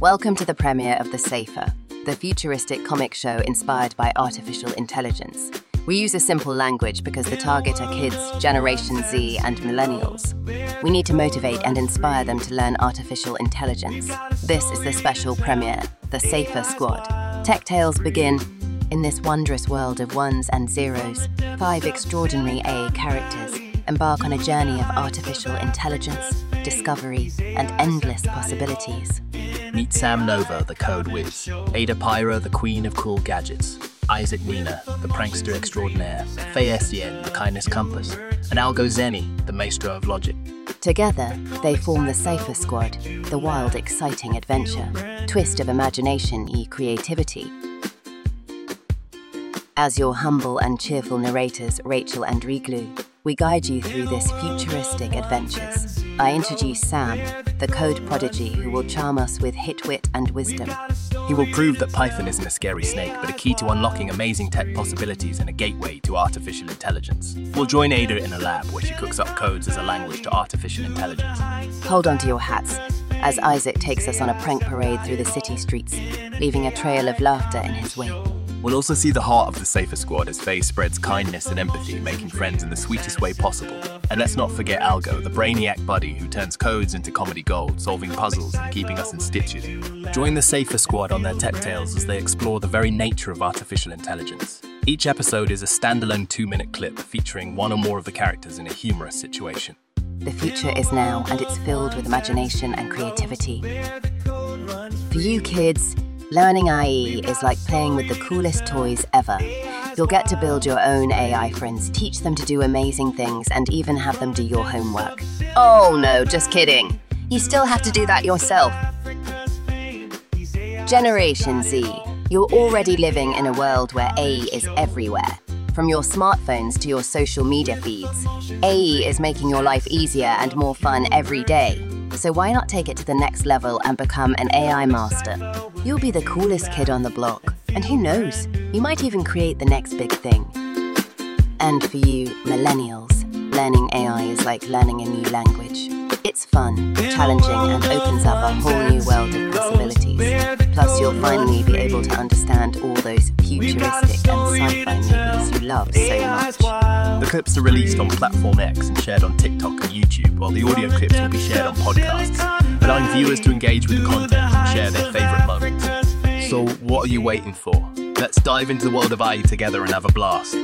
Welcome to the premiere of The Saifa, the futuristic comic show inspired by artificial intelligence. We use a simple language because the target are kids, Generation Z, and millennials. We need to motivate and inspire them to learn artificial intelligence. This is the special premiere, The Saifa Squad. Tech Tales begin in this wondrous world of ones and zeros. Five extraordinary A characters embark on a journey of artificial intelligence, discovery, and endless possibilities. Meet Sam Nova, the code whiz, Ada Pyra, the queen of cool gadgets, Isaac Nina, the prankster extraordinaire, Faye Essienn, the kindness compass, and Algo Zenny, the maestro of logic. Together, they form the Saifa Squad, the wild, exciting adventure, twist of imagination e creativity. As your humble and cheerful narrators, Rachel and Riglu, we guide you through this futuristic adventures. I introduce Sam, the code prodigy who will charm us with hit wit and wisdom. He will prove that Python isn't a scary snake, but a key to unlocking amazing tech possibilities and a gateway to artificial intelligence. We'll join Ada in a lab where she cooks up codes as a language to artificial intelligence. Hold on to your hats as Isaac takes us on a prank parade through the city streets, leaving a trail of laughter in his wake. We'll also see the heart of the Saifa Squad as Faye spreads kindness and empathy, making friends in the sweetest way possible. And let's not forget Algo, the brainiac buddy who turns codes into comedy gold, solving puzzles and keeping us in stitches. Join the Saifa Squad on their tech tales as they explore the very nature of artificial intelligence. Each episode is a standalone two minute clip featuring one or more of the characters in a humorous situation. The future is now, and it's filled with imagination and creativity. For you kids, learning AI is like playing with the coolest toys ever. You'll get to build your own AI friends, teach them to do amazing things, and even have them do your homework. Oh no, just kidding. You still have to do that yourself. Generation Z, you're already living in a world where AI is everywhere. From your smartphones to your social media feeds, AI is making your life easier and more fun every day. So why not take it to the next level and become an AI master? You'll be the coolest kid on the block. And who knows, you might even create the next big thing. And for you, millennials, learning AI is like learning a new language. It's fun, challenging, and opens up a whole new world of you'll finally be able to understand all those futuristic and sci fi movies you love so much. The clips are released on Platform X and shared on TikTok and YouTube, while the audio clips will be shared on podcasts, allowing viewers to engage with the content and share their favourite moments. So, what are you waiting for? Let's dive into the world of AI together and have a blast.